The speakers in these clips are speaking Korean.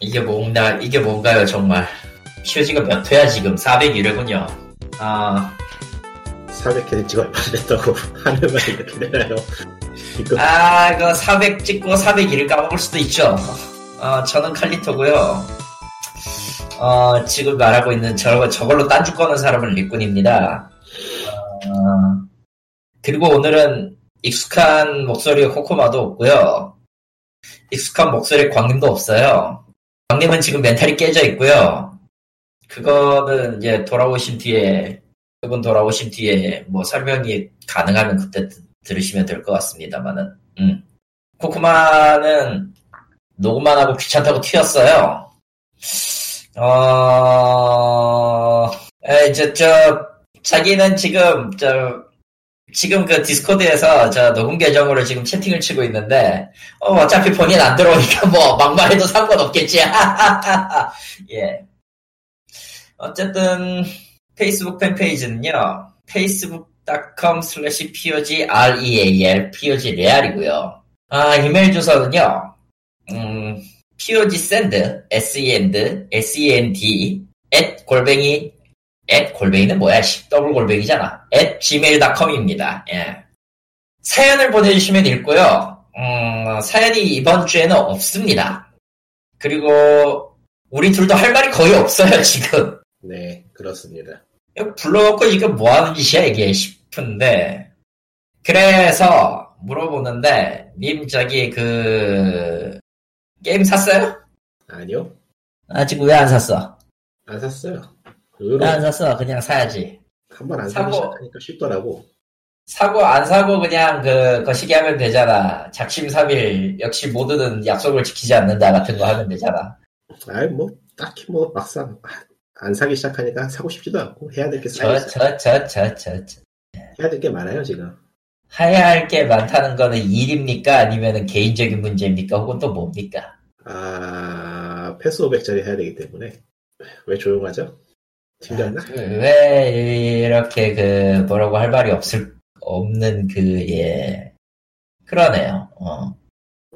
이게 뭔가, 이게 뭔가요, 정말. POG가 몇 회야, 지금? 401회군요. 아, 400회 찍어 얼마 됐다고 하늘만 이렇게 되나요? 이거 아, 이거 400 찍고 401을 까먹을 수도 있죠. 어, 저는 칼리토고요. 어, 지금 말하고 있는 저, 저걸로 딴주 꺼는 사람은 리꾼입니다. 어, 그리고 오늘은 익숙한 목소리의 코코마도 없고요. 익숙한 목소리의 광님도 없어요. 광님은 지금 멘탈이 깨져 있고요. 그거는 이제 돌아오신 뒤에, 그분 돌아오신 뒤에 뭐 설명이 가능하면 그때 드- 들으시면 될 것 같습니다만은, 음. 코코마는 녹음만 하고 귀찮다고 튀었어요. 어, 에, 저, 저, 자기는 지금, 저, 지금 그 디스코드에서 저 녹음 계정으로 지금 채팅을 치고 있는데, 어, 어차피 본인 안 들어오니까 뭐, 막말해도 상관없겠지. 예. 어쨌든, 페이스북 팬페이지는요, facebook.com slash pogreal, pogreal이고요. 아, 이메일 주소는요, 음, pogsend, send, send, at 골뱅이, at 골뱅이는 뭐야, 씨, 더블 골뱅이잖아. at gmail.com입니다. 예. 사연을 보내주시면 읽고요. 음, 사연이 이번 주에는 없습니다. 그리고, 우리 둘도 할 말이 거의 없어요, 지금. 네 그렇습니다. 불러놓고 이게 뭐 하는 짓이야, 이게 싶은데. 그래서 물어보는데, 님 저기 그, 게임 샀어요? 아니요 아직 왜 안 샀어? 안 샀어요. 왜 의외로 안 샀어? 그냥 사야지. 한 번 안 사고. 시작하니까 쉽더라고. 사고 안 사고 그냥 그 거시기 하면 되잖아. 작심 삼일 역시 모두는 약속을 지키지 않는다 같은 거 하면 되잖아. 아이 뭐 딱히 뭐 막상 안 사기 시작하니까 사고 싶지도 않고 해야 될 게저 쌓여 있어. 저저 저 저 저. 해야 될 게 많아요 지금. 해야 할 게 많다는 거는 일입니까? 아니면은 개인적인 문제입니까? 혹은 또 뭡니까? 아 패스 500짜리 해야 되기 때문에 왜 조용하죠? 튕겼나? 왜 이렇게 그 뭐라고 할 말이 없을 없는 그 예. 그러네요. 어.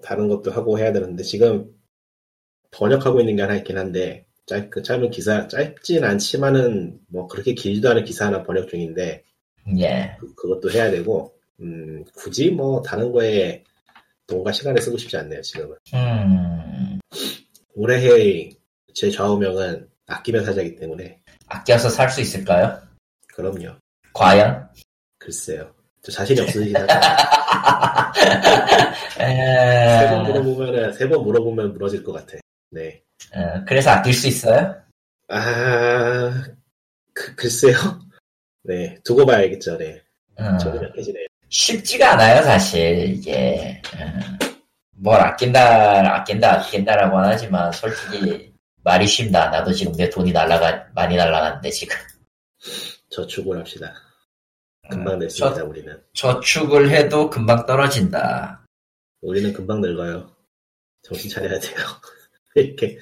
다른 것도 하고 해야 되는데 지금 번역하고 있는 게 하나 있긴 한데 짧, 그 짧은 기사 짧진 않지만은 뭐 그렇게 길지도 않은 기사 하나 번역 중인데 예. 그, 그것도 해야 되고 음, 굳이 뭐 다른 거에 돈과 시간을 쓰고 싶지 않네요 지금은 음. 올해의 제 좌우명은 아끼면 사자기 때문에 아껴서 살 수 있을까요? 그럼요 과연? 글쎄요 저 자신이 없으시긴 하죠 에... 세번 물어보면은 세번 물어보면 무너질 것 같아 네 어, 그래서 아낄 수 있어요? 아, 그, 글쎄요. 네, 두고 봐야겠죠, 네. 어, 저도 약해지네요. 쉽지가 않아요, 사실, 이게. 어, 뭘 아낀다, 아낀다, 아낀다라고 는 하지만, 솔직히, 말이 쉽다. 나도 지금 내 돈이 날라가, 많이 날라갔는데, 지금. 저축을 합시다. 금방 음, 냈습니다, 저- 우리는. 저축을 해도 금방 떨어진다. 우리는 금방 늙어요. 정신 차려야 돼요. 이렇게.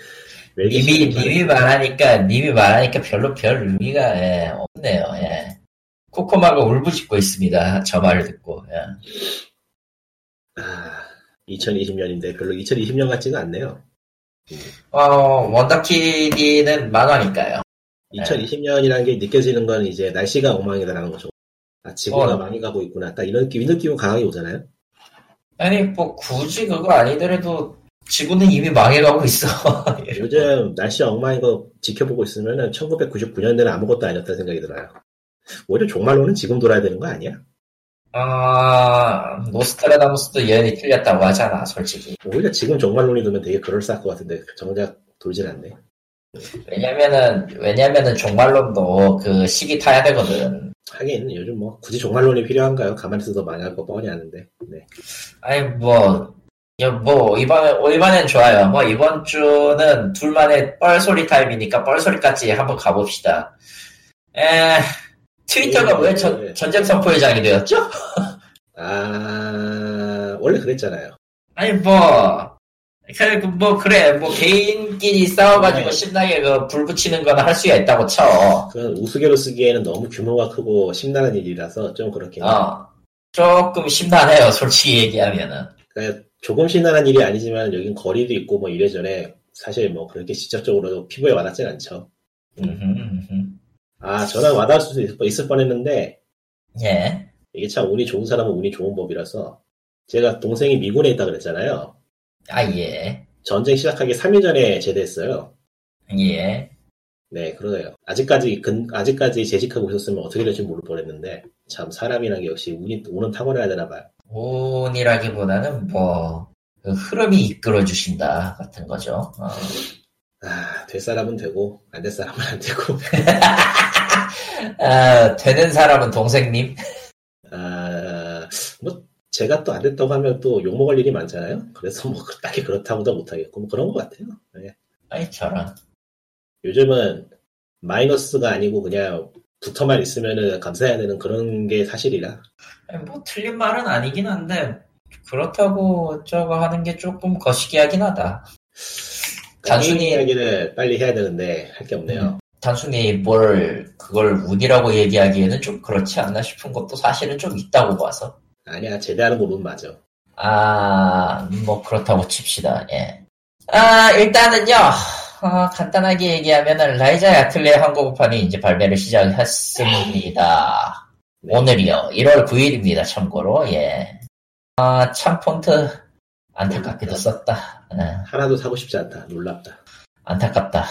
님이, 님이 말하니까, 님이 말하니까 별로 별 의미가, 예, 없네요, 예. 코코마가 울부짖고 있습니다. 저 말을 듣고, 예. 아, 2020년인데 별로 2020년 같지는 않네요. 어, 원더키디는 만화니까요. 2020년이라는 게 느껴지는 건 이제 날씨가 엉망이다라는 거죠. 아, 지구가 어. 망이 가고 있구나. 딱 이런 느낌, 이 느낌은 강하게 오잖아요. 아니, 뭐, 굳이 그거 아니더라도, 지구는 이미 망해가고 있어. 요즘 날씨 엉망인 거 지켜보고 있으면은 1999년대는 아무것도 아니었다는 생각이 들어요. 오히려 종말로는 지금 돌아야 되는 거 아니야? 아, 노스트라다무스도 예언이 틀렸다고 하잖아, 솔직히. 오히려 지금 종말론이 두면 되게 그럴싸할 것 같은데 정작 돌진 않네. 왜냐면은, 왜냐면은 종말론도 그 시기 타야 되거든. 하긴 요즘 뭐 굳이 종말론이 필요한가요? 가만히 있어도 망할 거 뻔히 아는데. 네. 아니, 뭐, 야, 뭐, 이번에, 이번엔 좋아요. 뭐, 이번 주는 둘만의 뻘소리 타임이니까 뻘소리까지 한번 가봅시다. 에, 트위터가 예, 왜 전, 예. 전쟁 선포 회장이 되었죠? 아 원래 그랬잖아요. 아니, 뭐, 그, 그 뭐, 그래. 뭐, 개인끼리 싸워가지고 네. 신나게 그, 불 붙이는 거는 할 수가 있다고 쳐. 그건 우스개로 쓰기에는 너무 규모가 크고 심란한 일이라서 좀 그렇긴 해요. 어. 조금 심란해요, 솔직히 얘기하면은. 그러니까 조금 심란한 일이 아니지만 여긴 거리도 있고 뭐 이래저래 사실 뭐 그렇게 직접적으로 피부에 와닿진 않죠. 음흠, 음흠. 아, 저는 와닿을 수도 있- 있을 뻔했는데 예. 이게 참 운이 좋은 사람은 운이 좋은 법이라서 제가 동생이 미군에 있다 그랬잖아요. 아, 예. 전쟁 시작하기 3일 전에 제대했어요. 예. 네, 그러네요. 아직까지 근, 아직까지 재직하고 있었으면 어떻게 될지 모를 뻔했는데 참 사람이란 게 역시 운이 운은 타고나야 되나 봐요. 운이라기보다는 뭐, 그 흐름이 이끌어 주신다 같은 거죠. 어. 아, 될 사람은 되고 안 될 사람은 안 되고. 아, 되는 사람은 동생님? 아, 뭐 제가 또 안 됐다고 하면 또 욕먹을 일이 많잖아요. 그래서 뭐 딱히 그렇다고도 못하겠고 뭐 그런 것 같아요. 네. 아이, 저런. 요즘은 마이너스가 아니고 그냥 붙어만 있으면은 감사해야 되는 그런 게 사실이라. 뭐, 틀린 말은 아니긴 한데, 그렇다고 저거 하는 게 조금 거시기하긴 하다. 단순히 이야기를 빨리 해야 되는데 할 게 없네요. 단순히 뭘, 그걸 운이라고 얘기하기에는 좀 그렇지 않나 싶은 것도 사실은 좀 있다고 봐서. 아니야 제대하는 부분 맞아. 아, 뭐, 그렇다고 칩시다, 예. 아, 일단은요, 어, 간단하게 얘기하면은, 라이자 야틀레 한국어판이 이제 발매를 시작했습니다. 네. 오늘이요, 1월 9일입니다, 참고로, 예. 아, 참 폰트, 안타깝게도 썼다. 예, 하나도 사고 싶지 않다. 놀랍다. 안타깝다.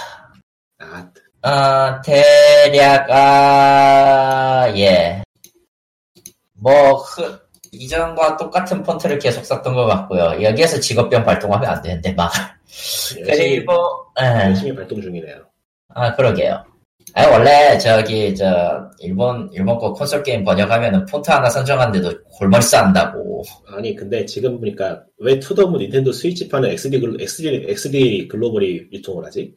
아, 아, 대략, 아, 예. 뭐, 그, 이전과 똑같은 폰트를 계속 썼던 것 같고요. 여기에서 직업병 발동하면 안 되는데, 막. 열심히, 그리고, 예. 열심히 발동 중이네요. 아, 그러게요. 아, 원래, 저기, 저, 일본, 일본 거 콘솔 게임 번역하면은 폰트 하나 선정하는데도 골머리 싸한다고. 아니 근데 지금 보니까 왜 투더무 닌텐도 스위치판은 XD, 글로, XD, XD 글로벌이 유통을 하지?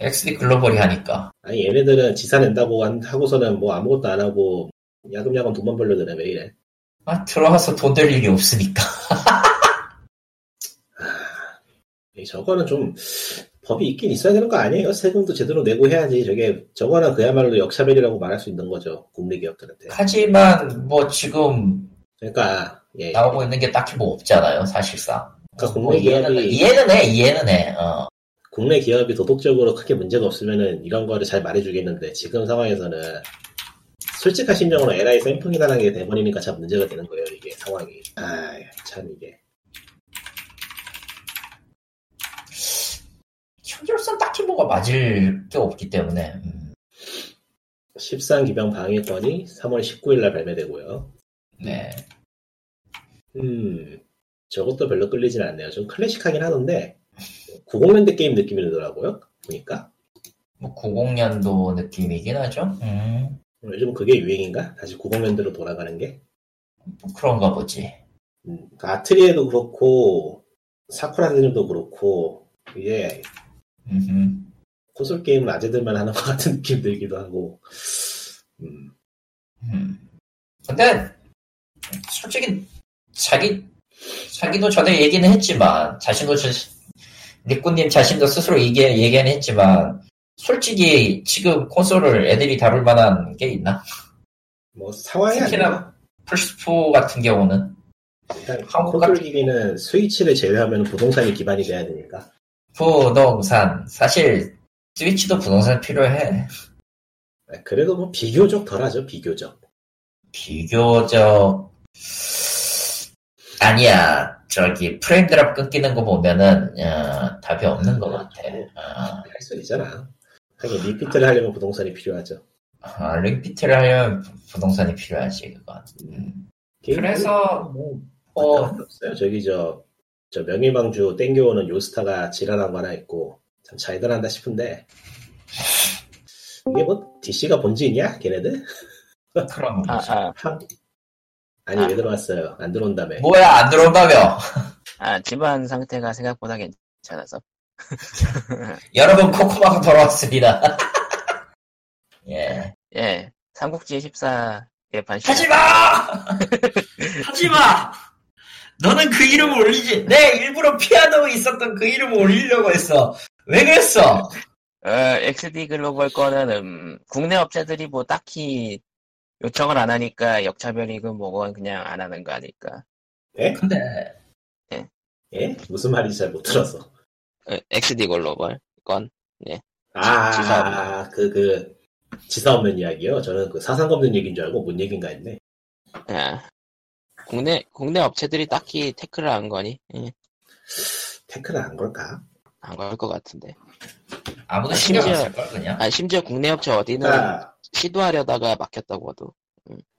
XD 글로벌이 하니까. 아니 얘네들은 지사 낸다고 한- 하고서는 뭐 아무것도 안 하고 야금야금 돈만 벌려드네 왜 이래? 아, 들어와서 돈 될 일이 없으니까. 이 저거는 좀 법이 있긴 있어야 되는 거 아니에요? 세금도 제대로 내고 해야지. 저게 저거는 그야말로 역차별이라고 말할 수 있는 거죠. 국내 기업들한테. 하지만, 뭐, 지금, 그러니까 예. 나오고 있는 게 딱히 뭐 없잖아요, 사실상. 그러니까 뭐 국내 이해는, 기업이 이해는 해, 이해는 해. 어. 국내 기업이 도덕적으로 크게 문제가 없으면은 이런 거를 잘 말해주겠는데 지금 상황에서는 솔직한 심정으로 LI 샘플이라는 게 돼버리니까 참 문제가 되는 거예요. 이게 상황이. 아, 참 이게. 현재로선 딱히 뭐가 맞을 게 없기 때문에. 음, 13 기병 방위권이 3월 19일 날 발매되고요. 네. 음, 저것도 별로 끌리진 않네요. 좀 클래식하긴 하는데 90년대 게임 느낌이 들더라고요. 보니까 뭐 90년도 느낌이긴 하죠. 음, 요즘 그게 유행인가? 다시 90년대로 돌아가는 게? 뭐 그런가 보지. 음, 아트리에도 그렇고 사쿠라 세즘도 그렇고 이게. 콘솔 게임은 아재들만 하는 것 같은 느낌 들기도 하고. 음, 음. 근데 솔직히 자기 자기도 전에 얘기는 했지만 자신도 자, 리꾸님 자신도 스스로 얘기, 얘기는 했지만 솔직히 지금 콘솔을 애들이 다룰 만한 게 있나? 뭐 상황이 특히나 아니라 플스4 같은 경우는? 일단 콘솔 같은- 기기는 스위치를 제외하면 부동산이 기반이 돼야 되니까 부동산 사실 스위치도 부동산 필요해. 그래도 뭐 비교적 덜하죠 비교적 비교적 아니야 저기 프레임 드랍 끊기는 거 보면은 어, 답이 없는 것 같아. 어, 할수 있잖아 하긴 리피트를 하려면 부동산이 필요하죠 어, 링피트를 하려면 부동산이 필요하지 그건. 음. 그래서 뭐 어, 없어요 저기 저, 저 명일방주 땡겨오는 요스타가 지랄한 거 하나 있고 참 잘들 한다 싶은데 이게 뭐 DC가 본진이야 걔네들? 그런 아. 아, 참. 아니 아. 왜 들어왔어요 안 들어온다며 뭐야 안 들어온다며? 아, 집안 상태가 생각보다 괜찮아서. 여러분 코코마가 돌아왔습니다. 예. 예, 삼국지 14의 반시. 하지마! 하지마! 너는 그 이름을 올리지. 내 일부러 피아노에 있었던 그 이름을 올리려고 했어. 왜 그랬어? 어, XD 글로벌 거는, 음, 국내 업체들이 뭐 딱히 요청을 안 하니까 역차별이건 뭐건 그냥 안 하는 거 아닐까. 예? 근데 예? 무슨 말인지 잘 못 들어서 어, XD 글로벌 건. 아, 지사 그, 그, 지사 없는 이야기요? 저는 그 사상 없는 얘기인 줄 알고 뭔 얘기인가 했네. 예. 국내 국내 업체들이 딱히 태클을 한 거니 예. 태클을 안 걸까? 안 걸 것 같은데. 아무도 신경 안 심지어- 쓸걸 그냥. 아 심지어 국내 업체 어디는 아, 시도하려다가 막혔다고 하도.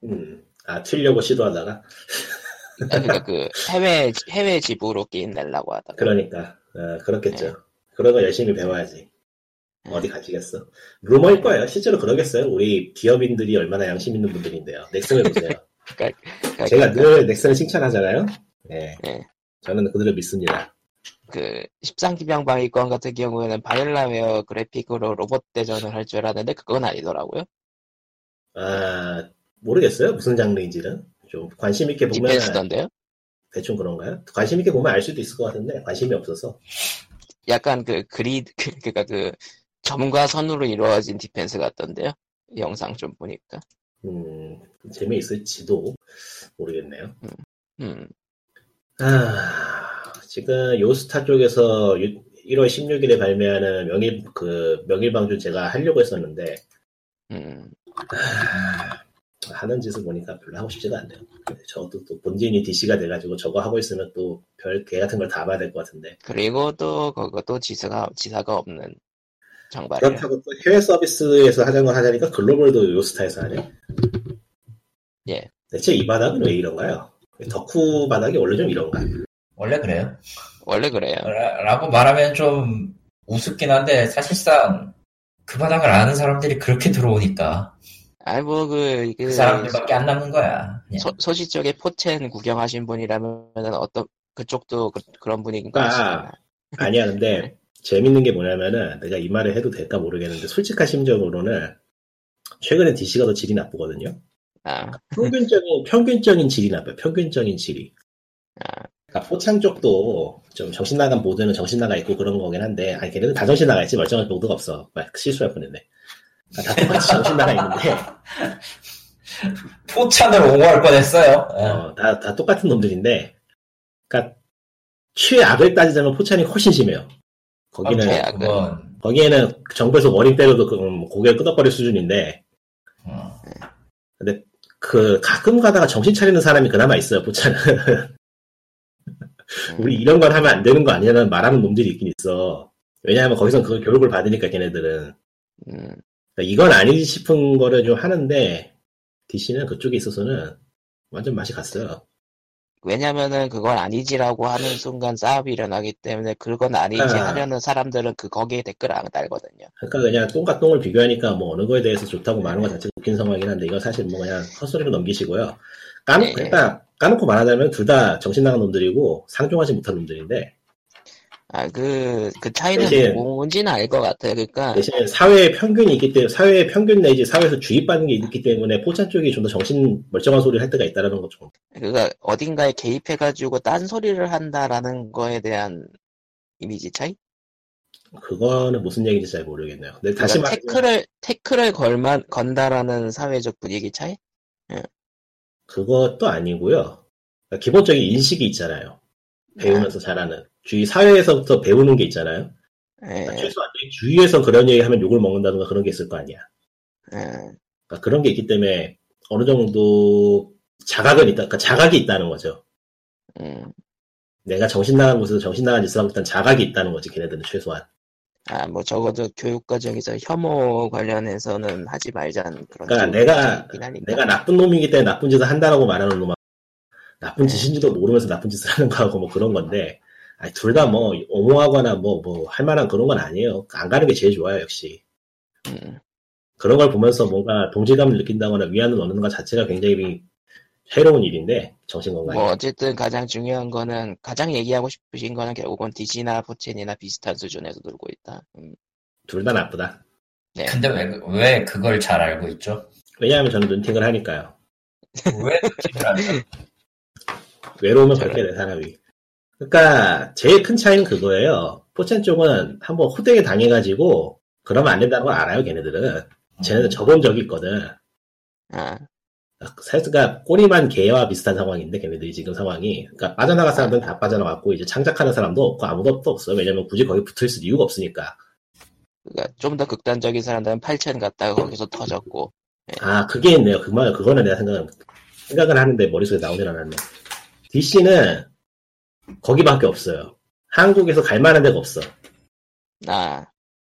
음, 아, 튀려고 시도하다가. 아, 그러니까 그 해외 해외 지부로 게임 내려고 하다가. 그러니까, 어, 그렇겠죠. 네. 그런 거 열심히 배워야지. 네. 어디 가시겠어? 루머일 거예요. 실제로 그러겠어요. 우리 기업인들이 얼마나 양심 있는 분들인데요. 넥슨을 보세요. 그러니까 제가 늘 넥슨을 칭찬하잖아요. 네. 네. 저는 그들을 믿습니다. 그 13기병 방위권 같은 경우에는 바닐라웨어 그래픽으로 로봇 대전을 할 줄 알았는데 그건 아니더라고요. 아, 모르겠어요. 무슨 장르인지는. 좀 관심 있게 보면 defense던데요. 대충 그런가요? 관심 있게 보면 알 수도 있을 것 같은데 관심이 없어서. 약간 그 그리드 그, 그러니까 그 점과 선으로 이루어진 defense 같던데요. 영상 좀 보니까. 음, 재미있을지도 모르겠네요. 음. 아, 지금 요스타 쪽에서 1월 16일에 발매하는 명일, 그, 명일방주 제가 하려고 했었는데, 음. 아, 하는 짓을 보니까 별로 하고 싶지가 않네요. 저도 또 본진이 DC가 돼가지고 저거 하고 있으면 또 별 개 같은 걸 다 봐야 될 것 같은데. 그리고 또 그것도 지사가 지사가 없는 정발이에요. 그렇다고 또 해외 서비스에서 하자는 걸 하자니까 글로벌도 요스타에서 하네? 예. 대체 이 바닥은 왜 이런가요? 덕후 바닥이 원래 좀 이런가? 원래 그래요. 원래 그래요. 라- 라고 말하면 좀 우습긴 한데 사실상 그 바닥을 아는 사람들이 그렇게 들어오니까 아이 뭐그 그 사람들밖에 안 남는 거야. 그냥. 소, 소시적에 포첸 구경하신 분이라면 어떤 그쪽도 그, 런 분위기인 것 아. 아니야, 근데 재밌는 게 뭐냐면은 내가 이 말을 해도 될까 모르겠는데 솔직한 심정으로는 최근에 DC가 더 질이 나쁘거든요. 아, 평균적인 평균적인 질이 나빠요. 평균적인 질이. 아, 그러니까 포창 쪽도 좀 정신 나간 보드는 정신 나가 있고 그런 거긴 한데 아니 걔네는 다 정신 나가 있지 멀쩡한 보드가 없어. 막 실수할 뻔했네. 그러니까 다 똑같이 정신 나가 있는데 포찬을 옹호할 뻔했어요. 예. 어, 다, 다 똑같은 놈들인데 그러니까 최악을 따지자면 포찬이 훨씬 심해요. 거기는. 그건 거기에는 정부에서 워링 때려도 그, 음, 고개를 끄덕거릴 수준인데 어, 그 가끔 가다가 정신 차리는 사람이 그나마 있어요. 포찬은 음, 우리 이런 걸 하면 안 되는 거 아니냐는 말하는 놈들이 있긴 있어. 왜냐하면 거기선 그걸 교육을 받으니까 걔네들은 음, 그러니까 이건 아니지 싶은 거를 좀 하는데 DC는 그쪽에 있어서는 완전 맛이 갔어요. 왜냐면은 그건 아니지라고 하는 순간 싸움이 일어나기 때문에 그건 아니지 아. 하려는 사람들은 그 거기에 댓글 안 달거든요. 그러니까 그냥 똥과 똥을 비교하니까 뭐 어느 거에 대해서 좋다고 말하는 것 자체가 웃긴 상황이긴 한데 이건 사실 뭐 그냥 헛소리로 넘기시고요. 까놓고 네. 일단 까놓고 말하자면 둘 다 정신 나간 놈들이고 상종하지 못한 놈들인데 아, 그, 그 차이는 대신- 뭔지는 알 것 같아요. 그러니까, 대신 사회의 평균이 있기 때문에 사회의 평균 내지 사회에서 주입받는 게 있기 때문에 포찬 쪽이 좀 더 정신 멀쩡한 소리를 할 때가 있다라는 거죠. 그니까 어딘가에 개입해가지고 딴소리를 한다라는 거에 대한 이미지 차이? 그거는 무슨 얘기인지 잘 모르겠네요. 근데 다시 그러니까 말해 태클을, 태클을 걸만, 건다라는 사회적 분위기 차이? 그것도 아니고요. 그러니까 기본적인 인식이 있잖아요. 네. 배우면서 잘하는 주위 사회에서부터 배우는 게 있잖아요. 예, 그러니까 최소한 내 주위에서 그런 얘기 하면 욕을 먹는다든가 그런 게 있을 거 아니야. 예. 그러니까 그런 게 있기 때문에 어느 정도 자각은 있다. 그러니까 자각이 있다는 거죠. 음. 내가 정신 나간 곳에서 정신 나간 짓을 하고 있다는 자각이 있다는 거지. 걔네들은 최소한. 아, 뭐 적어도 교육 과정에서 혐오 관련해서는 하지 말자는 그런. 그러니까 내가. 내가 나쁜 놈이기 때문에 나쁜 짓을 한다라고 말하는 놈아 나쁜 짓인지도 모르면서 나쁜 짓을 하는 거하고 뭐 그런 건데 둘 다 뭐 옹호하거나 뭐 뭐 할 만한 그런 건 아니에요. 안 가는 게 제일 좋아요 역시. 음. 그런 걸 보면서 뭔가 동질감을 느낀다거나 위안을 얻는 것 자체가 굉장히 해로운 일인데 정신 건강에 뭐 어쨌든 가장 중요한 거는 가장 얘기하고 싶으신 거는 결국은 디지나 포첸이나 비슷한 수준에서 놀고 있다. 음. 둘다 나쁘다. 네. 근데 왜, 왜 그걸 잘 알고 있죠? 왜냐하면 저는 눈팅을 하니까요. 왜 그렇게 알죠? 외로우면 밝게 내 사람이. 그러니까 제일 큰 차이는 그거예요. 포첸 쪽은 한번 호되게 당해가지고 그러면 안 된다는 걸 알아요. 걔네들은. 쟤네들 접은 적이 있거든. 아, 사실가 꼬리만 개와 비슷한 상황인데 걔네들이 지금 상황이 그러니까 빠져나갈 사람들은 다 빠져나갔고 이제 창작하는 사람도 없고 아무도 없어 왜냐면 굳이 거기 붙어 있을 이유가 없으니까 그러니까 좀 더 극단적인 사람들은 8천 갔다가 거기서 터졌고 아 그게 있네요 그말 그거는 내가 생각 생각은 하는데 머릿속에 나오진 않았네 DC는 거기밖에 없어요. 한국에서 갈 만한 데가 없어. 아.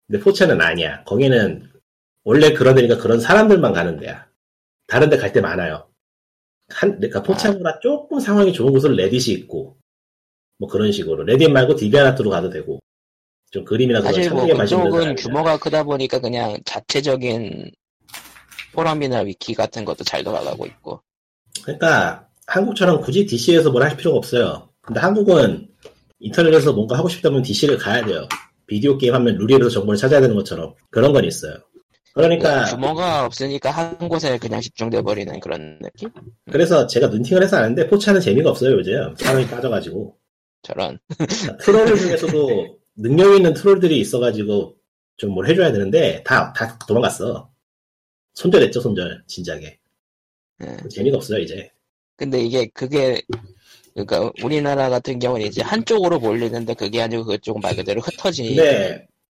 근데 포챈은 아니야. 거기는 원래 그런 데니까 그런 사람들만 가는 데야. 다른 데 갈 때 많아요. 한 그러니까 포챈보다 조금 상황이 좋은 곳은 레딧이 있고 뭐 그런 식으로. 레딧 말고 DeviantArt로 가도 되고 좀 그림이나 그런 사실 뭐 그쪽은. 규모가 크다 보니까 그냥 자체적인 포럼이나 위키 같은 것도 잘 돌아가고 있고. 그러니까 한국처럼 굳이 DC에서 뭘 할 필요가 없어요. 근데 한국은 인터넷에서 뭔가 하고 싶다면 DC를 가야 돼요. 비디오 게임 하면 루리에서 정보를 찾아야 되는 것처럼 그런 건 있어요. 그러니까 규모가 없으니까 한 곳에 그냥 집중돼 버리는 그런 느낌? 그래서 제가 눈팅을 해서 아는데 포차는 재미가 없어요 요즘 사람이 빠져가지고 저런 트롤 중에서도 능력 있는 트롤들이 있어가지고 좀 뭘 해줘야 되는데 다 다 도망갔어. 손절했죠 손절 진작에 예. 재미가 없어요 이제. 근데 이게 그게 그러니까 우리나라 같은 경우는 이제 한쪽으로 몰리는데 그게 아니고 그쪽 말 그대로 흩어지게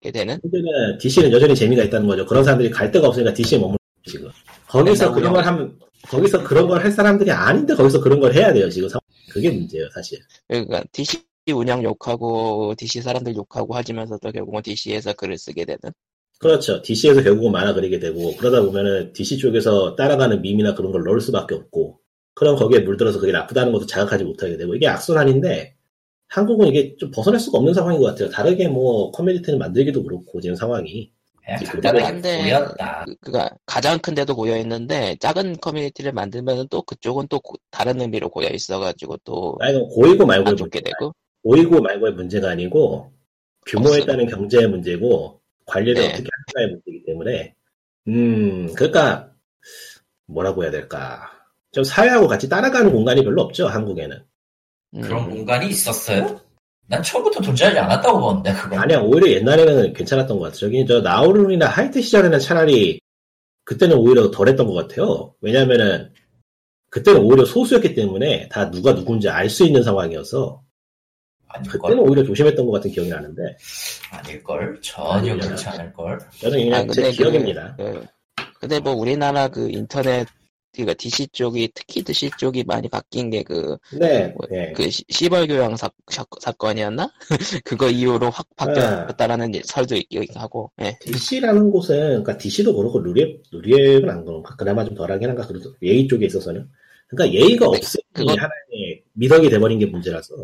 근데 되는 문제는 DC는 여전히 재미가 있다는 거죠. 그런 사람들이 갈 데가 없으니까 DC에 머무르 지금. 거기서 그런 걸 하면 거기서 그런 걸 할 사람들이 아닌데 거기서 그런 걸 해야 돼요. 지금 상황. 그게 문제예요, 사실. 그러니까 DC 운영 욕하고 DC 사람들 욕하고 하지면서도 결국은 DC에서 글을 쓰게 되는 그렇죠. DC에서 결국은 만화 그리게 되고 그러다 보면은 DC 쪽에서 따라가는 밈이나 그런 걸 넣을 수밖에 없고 그럼 거기에 물들어서 그게 나쁘다는 것도 자각하지 못하게 되고 이게 악순환인데 한국은 이게 좀 벗어날 수가 없는 상황인 것 같아요. 다르게 뭐 커뮤니티를 만들기도 그렇고 지금 상황이. 그냥 그렇긴 간단하게 한데 보였다. 그, 그니까 가장 큰 데도 고여 있는데 작은 커뮤니티를 만들면 또 그쪽은 또 고- 다른 의미로 고여 있어가지고 또아 이건 고이고 말고의 문제가 되고 보이고 말고의 문제가 아니고 규모에 없어요. 따른 경제의 문제고 관리를 네. 어떻게 할까의 문제이기 때문에 음 그러니까 뭐라고 해야 될까 좀 사회하고 같이 따라가는 공간이 별로 없죠 한국에는 음, 그런 공간이 있었어요? 난 처음부터 존재하지 않았다고 보는데 그거. 아니야 오히려 옛날에는 괜찮았던 것 같아요 저기 저 나우룬이나 하이트 시절에는 차라리 그때는 오히려 덜했던 것 같아요 왜냐면은 그때는 오히려 소수였기 때문에 다 누가 누군지 알 수 있는 상황이어서 아닐걸? 그때는 오히려 조심했던 것 같은 기억이 나는데 아닐걸? 전혀? 그렇지 않을걸? 저는 그냥 아, 제 근데 그- 기억입니다 그, 근데 뭐 우리나라 그 인터넷 그니까 DC 쪽이 특히 DC 쪽이 많이 바뀐 게그 네, 뭐, 네. 그 시- 시벌 교양 사, 건이었나 그거 이후로 확 바뀌었다라는 설도 있긴 하고. 예. DC라는 곳은, 그러니까 DC도 그렇고 루리앱, 루리앱은 안 그런가? 그나마 좀 덜하긴 한가? 그래도 예의 쪽에 있어서는. 그러니까 예의가 없으니 그거- 하나의 미덕이 돼버린 게 문제라서.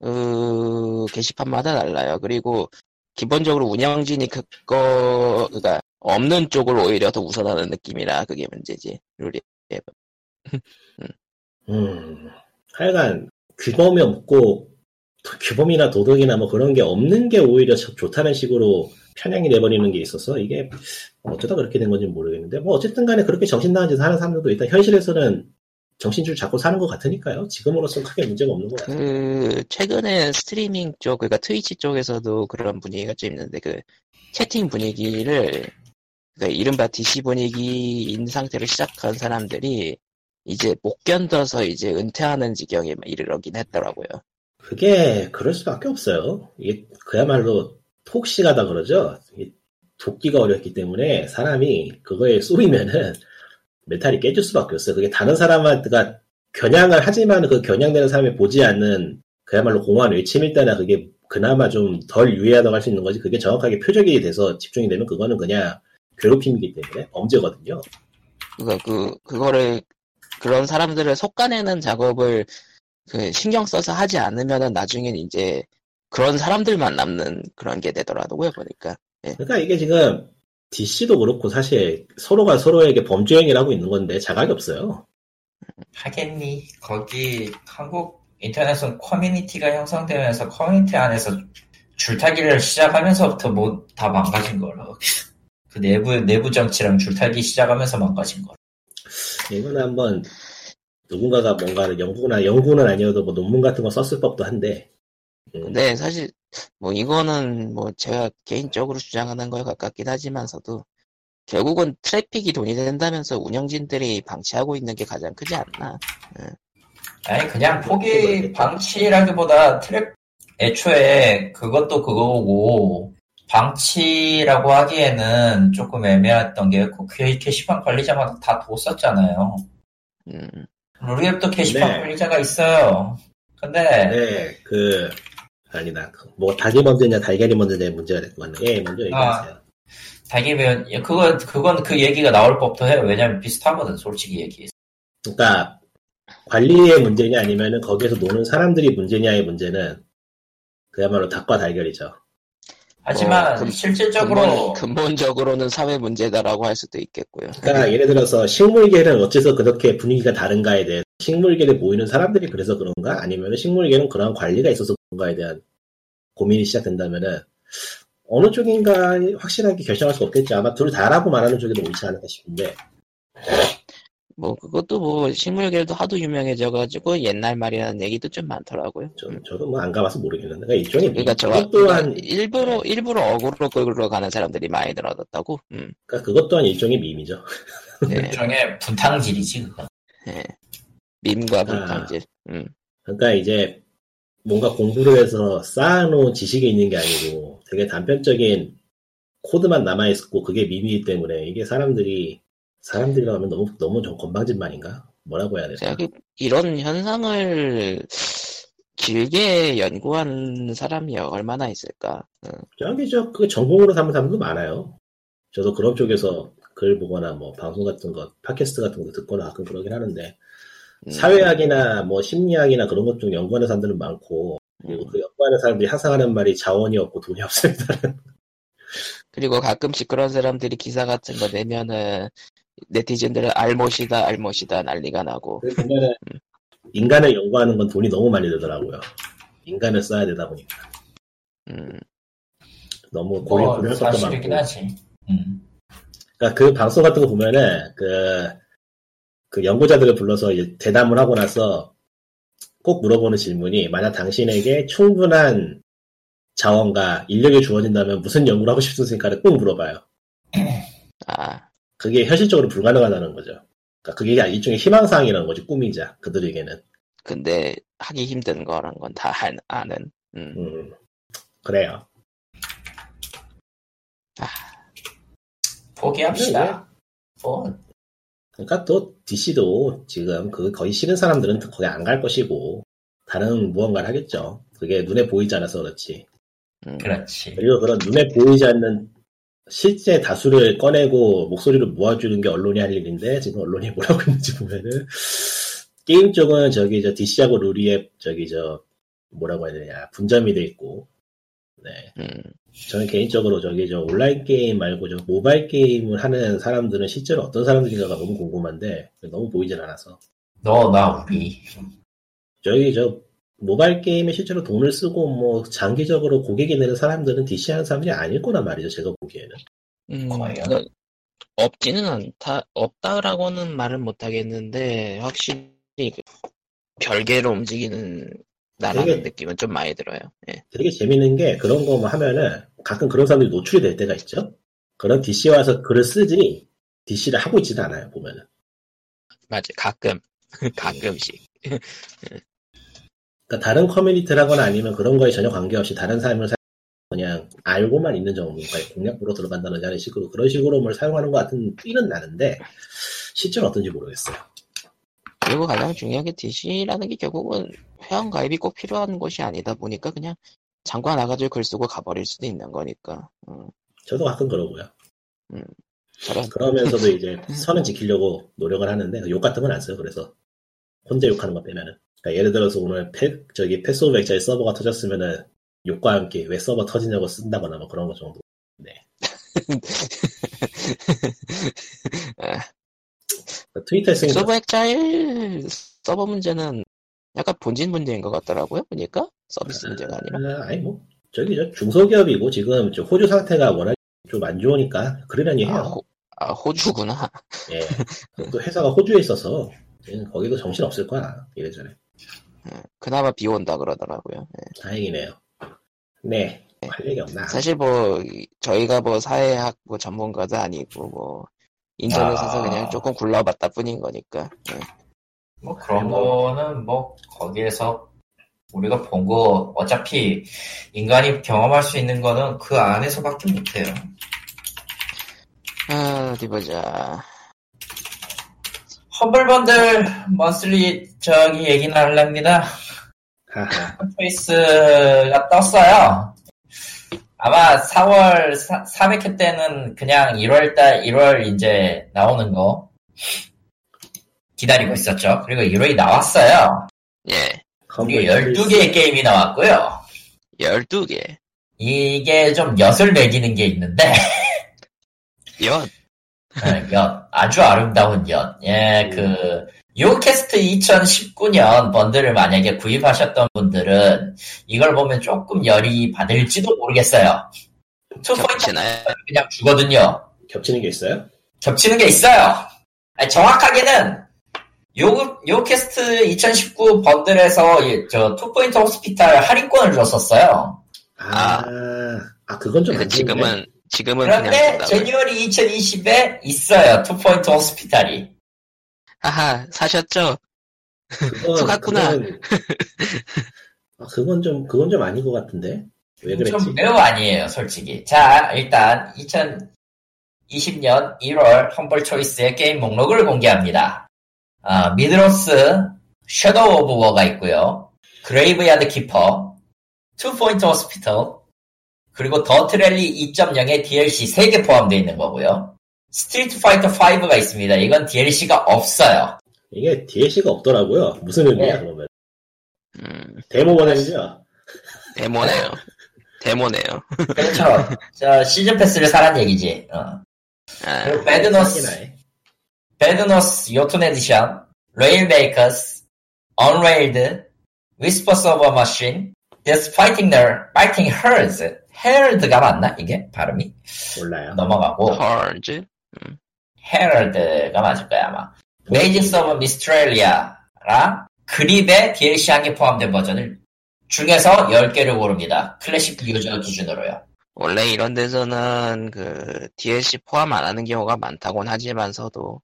그 게시판마다 달라요. 그리고 기본적으로 운영진이 그거 그니까 없는 쪽을 오히려 더 우선하는 느낌이라 그게 문제지. 룰이. 음, 하여간 규범이 없고 규범이나 도덕이나 뭐 그런 게 없는 게 오히려 좋- 좋다는 식으로 편향이 돼버리는 게 있어서 이게 어쩌다 그렇게 된 건지 모르겠는데 뭐 어쨌든 간에 그렇게 정신 나간 짓을 하는 사람들도 일단 현실에서는 정신줄 잡고 사는 것 같으니까요. 지금으로서는 크게 문제가 없는 것 같아요. 그 최근에 스트리밍 쪽 그러니까 트위치 쪽에서도 그런 분위기가 좀 있는데 그 채팅 분위기를 그러니까 이른바 DC 분위기인 상태로 시작한 사람들이 이제 못 견뎌서 이제 은퇴하는 지경에 이르긴 했더라고요. 그게 그럴 수밖에 없어요. 이게 그야말로 톡시가다 그러죠. 돕기가 어렵기 때문에 사람이 그거에 쏘이면은 멘탈이 깨질 수밖에 없어요. 그게 다른 사람한테가 겨냥을 하지만 그 겨냥되는 사람이 보지 않는 그야말로 공허한 외침일 때나 그게 그나마 좀 덜 유해하다고 할 수 있는 거지. 그게 정확하게 표적이 돼서 집중이 되면 그거는 그냥 괴롭힘이기 때문에 범죄거든요. 그러니까 그 그거를 그런 사람들을 속아내는 작업을 그 신경 써서 하지 않으면은 나중엔 이제 그런 사람들만 남는 그런 게 되더라고요 보니까. 그러니까 이게 지금 DC도 그렇고 사실 서로가 서로에게 범죄 행위를 하고 있는 건데 자각이 없어요. 하겠니? 거기 한국 인터넷은 커뮤니티가 형성되면서 커뮤니티 안에서 줄타기를 시작하면서부터 뭐 다 망가진 거라. 그 내부 내부 정치랑 줄타기 시작하면서 망가진 거. 이거는 한번 누군가가 뭔가를 연구나 연구는 아니어도 뭐 논문 같은 거 썼을 법도 한데 음, 근데 사실 뭐 이거는 뭐 제가 개인적으로 주장하는 거에 가깝긴 하지만서도 결국은 트래픽이 돈이 된다면서 운영진들이 방치하고 있는 게 가장 크지 않나. 아니 그냥 포기 방치라기보다 트랙 애초에 그것도 그거고 방치라고 하기에는 조금 애매했던 게그 게시판 관리자마다 다 뒀었잖아요. 음, 루리앱도 게시판 네. 관리자가 있어요. 근데 네, 그 아니다. 뭐 닭이 먼저냐 달걀이 먼저냐의 문제가 될 것 같네. 예, 먼저 얘기하세요. 다기면 그건 그건 그 얘기가 나올 법도 해요. 왜냐면 비슷하거든 솔직히 얘기. 그러니까 관리의 문제냐 아니면은 거기에서 노는 사람들이 문제냐의 문제는 그야말로 닭과 달걀이죠. 하지만 어, 근- 실질적으로 근본, 근본 적으로는 사회 문제다라고 할 수도 있겠고요. 그러니까 예를 들어서 식물계는 어째서 그렇게 분위기가 다른가에 대해 식물계를 모이는 사람들이 그래서 그런가 아니면 식물계는 그러한 관리가 있어서 그런가에 대한 고민이 시작된다면은 어느 쪽인가 확실하게 결정할 수 없겠죠. 아마 둘 다라고 말하는 쪽이 더 옳지 않을까 싶은데 뭐 그것도 뭐 식물계도 하도 유명해져가지고 옛날 말이라는 얘기도 좀 많더라고요. 저, 음. 저도 뭐 안 가봐서 모르겠는데 그러니까 일종의 그러니까 저 그것 그러니까 또한 일부러 일부러 어그로 끌러 가는 사람들이 많이 늘어났다고. 음. 그러니까 그것 또한 일종의 밈이죠. 네, 일종의 분탕질이지 그거. 네. 밈과 분탕질. 음. 그러니까 이제 뭔가 공부를 해서 쌓아놓은 지식이 있는 게 아니고 되게 단편적인 코드만 남아있고 그게 밈이기 때문에 이게 사람들이 사람들이라고 하면 너무 너무 좀 건방진말인가? 뭐라고 해야 되나? 그 이런 현상을 길게 연구한 사람이 얼마나 있을까? 음. 저기 저 그 전공으로 삼는 사람도 많아요. 저도 그런 쪽에서 글 보거나 뭐 방송 같은 거, 팟캐스트 같은 거 듣거나 가끔 그러긴 하는데 음. 사회학이나 뭐 심리학이나 그런 것중 연구하는 사람들은 많고 그리고 그 연구하는 사람들이 항상 하는 말이 자원이 없고 돈이 없습니다. 그리고 가끔씩 그런 사람들이 기사 같은 거 내면은 네티즌들은 알못이다 알못이다 난리가 나고 보면은 인간을 연구하는 건 돈이 너무 많이 들더라고요. 인간을 써야 되다 보니까 음, 너무 고려 뭐 고려할 것도 사실이긴 많고. 하지. 음. 그러니까 그 방송 같은 거 보면은 그, 그 연구자들을 불러서 대담을 하고 나서 꼭 물어보는 질문이 만약 당신에게 충분한 자원과 인력이 주어진다면 무슨 연구를 하고 싶습니까를 꼭 물어봐요. 아 그게 현실적으로 불가능하다는 거죠. 그러니까 그게 일종의 희망사항이라는 거지 꿈이자 그들에게는. 근데 하기 힘든 거란 건 다 아는 음. 음, 그래요. 포기합시다. 뭐 그러니까 또 DC도 지금 그 거의 싫은 사람들은 거기 안갈 것이고 다른 무언가를 하겠죠. 그게 눈에 보이지 않아서 그렇지. 음. 그렇지. 그리고 그런 눈에 보이지 않는 실제 다수를 꺼내고 목소리를 모아주는 게 언론이 할 일인데 지금 언론이 뭐라고 했는지 보면은 게임 쪽은 저기 저 DC하고 루리의 저기 저 뭐라고 해야 되냐 분점이 돼 있고 네 음. 저는 개인적으로 저기 저 온라인 게임 말고 저 모바일 게임을 하는 사람들은 실제로 어떤 사람들인가가 너무 궁금한데 너무 보이질 않아서 너 나 우리. 저기 저 모바일 게임에 실제로 돈을 쓰고 뭐 장기적으로 고객이 되는 사람들은 DC 하는 사람들이 아닐 거란 말이죠 제가 보기에는 음, 과연? 그러니까 없지는 않다 없다라고는 말은 못하겠는데 확실히 그 별개로 움직이는 나라는 되게- 느낌은 좀 많이 들어요. 예. 되게 재밌는 게 그런 거뭐 하면은 가끔 그런 사람들이 노출이 될 때가 있죠. 그런 DC 와서 글을 쓰지 DC를 하고 있지는 않아요 보면은. 맞아 가끔 가끔씩 그러니까 다른 커뮤니티라거나 아니면 그런 거에 전혀 관계없이 다른 삶을 살 그냥 알고만 있는 정도, 그러니까 공략부로 들어간다는 하는 식으로 그런 식으로 뭘 사용하는 것 같은 삘은 나는데 실제로 어떤지 모르겠어요. 그리고 가장 중요한 게 DC라는 게 결국은 회원 가입이 꼭 필요한 것이 아니다 보니까 그냥 잠깐 나가지고 글 쓰고 가버릴 수도 있는 거니까 음, 저도 가끔 그러고요. 저런 그러면서도 이제 선은 지키려고 노력을 하는데 욕 같은 건 안 써요. 그래서 혼자 욕하는 거 빼면은. 그러니까 예를 들어서 오늘 패, 저기 패스 오브 엑자의 서버가 터졌으면은 욕과 함께 왜 서버 터지냐고 쓴다거나 뭐 그런 거 정도. 트위터에 쓰는 거 서버 액자일 서버 문제는 약간 본진 문제인 것 같더라고요 보니까 서비스 문제가 아니라 아, 아니 뭐 저기 저 중소기업이고 지금 저 호주 상태가 워낙 좀 안 좋으니까 그러려니 해요. 아, 호, 아, 호주구나 예. 또 회사가 호주에 있어서 거기도 정신 없을 거야 이래저래. 예, 그나마 비 온다 그러더라고요 예. 다행이네요. 네. 할 얘기 없나? 사실 뭐 저희가 뭐 사회학 뭐 전문가도 아니고 뭐 인터넷에서 아. 그냥 조금 굴러봤다 뿐인 거니까. 예. 뭐 그런 거는 뭐 거기에서 우리가 본 거 어차피 인간이 경험할 수 있는 거는 그 안에서밖에 못해요. 아 어디 보자. 험블번들 먼슬리 저기 얘기는 할랍니다. 하하. 초이스가 떴어요. 아마 4월 400회 때는 그냥 1월달 1월 이제 나오는 거 기다리고 있었죠. 그리고 1월이 나왔어요. 예. 이게 12개의 게임이 나왔고요. 12개. 이게 좀 엿을 매기는 게 있는데 연. 네, 엿 아주 아름다운 엿. 예, 그 Yogscast 2019년 bundle을 만약에 구입하셨던 분들은 이걸 보면 조금 열이 받을지도 모르겠어요. Two Point 겹치나요? 그냥 주거든요. 겹치는 게 있어요? 겹치는 게 있어요. 아니, 정확하게는 요, Yogscast 2019 bundle에서 이- 저 Two Point Hospital 할인권을 줬었어요. 아, 아 그건 좀 좋은데. 지금은 지금은 그런데. January 2020에 있어요. Two Point Hospital이. 하하 사셨죠? 그건, 속았구나. 그건, 아, 그건 좀 그건 좀 아닌 것 같은데. 왜 그랬지? 좀 매우 아니에요, 솔직히. 자, 일단 2020년 1월 Humble Choice의 게임 목록을 공개합니다. 아, Middle-earth Shadow of War가 있고요. Graveyard Keeper, Two Point Hospital, 그리고 Dirt Rally 2.0의 DLC 3개 포함되어 있는 거고요. Street Fighter 5가 있습니다. 이건 DLC가 없어요. 이게 DLC가 없더라고요. 무슨 의미야 네. 그러면? 음, 데모 버전이죠? 데모네요. 데모네요. 그렇죠. 저 시즌 패스를 사란 얘기지. 어. 아, 그리고 Bad North. Bad North Jotunn Edition, Trailmakers, Unrailed, Whispers of a Machine, Them's Fightin' 널, Fightin' Herds, 헤럴드가 맞나 이게 발음이 몰라요. 넘어가고 Herds. 헤럴드가 맞을 거야 아마. Mages of Mystralia랑 GRIP의 DLC 한 개 포함된 버전을 중에서 10개를 고릅니다. 클래식 user 기준으로요. 원래 이런 데서는 그 DLC 포함 안 하는 경우가 많다곤 하지만서도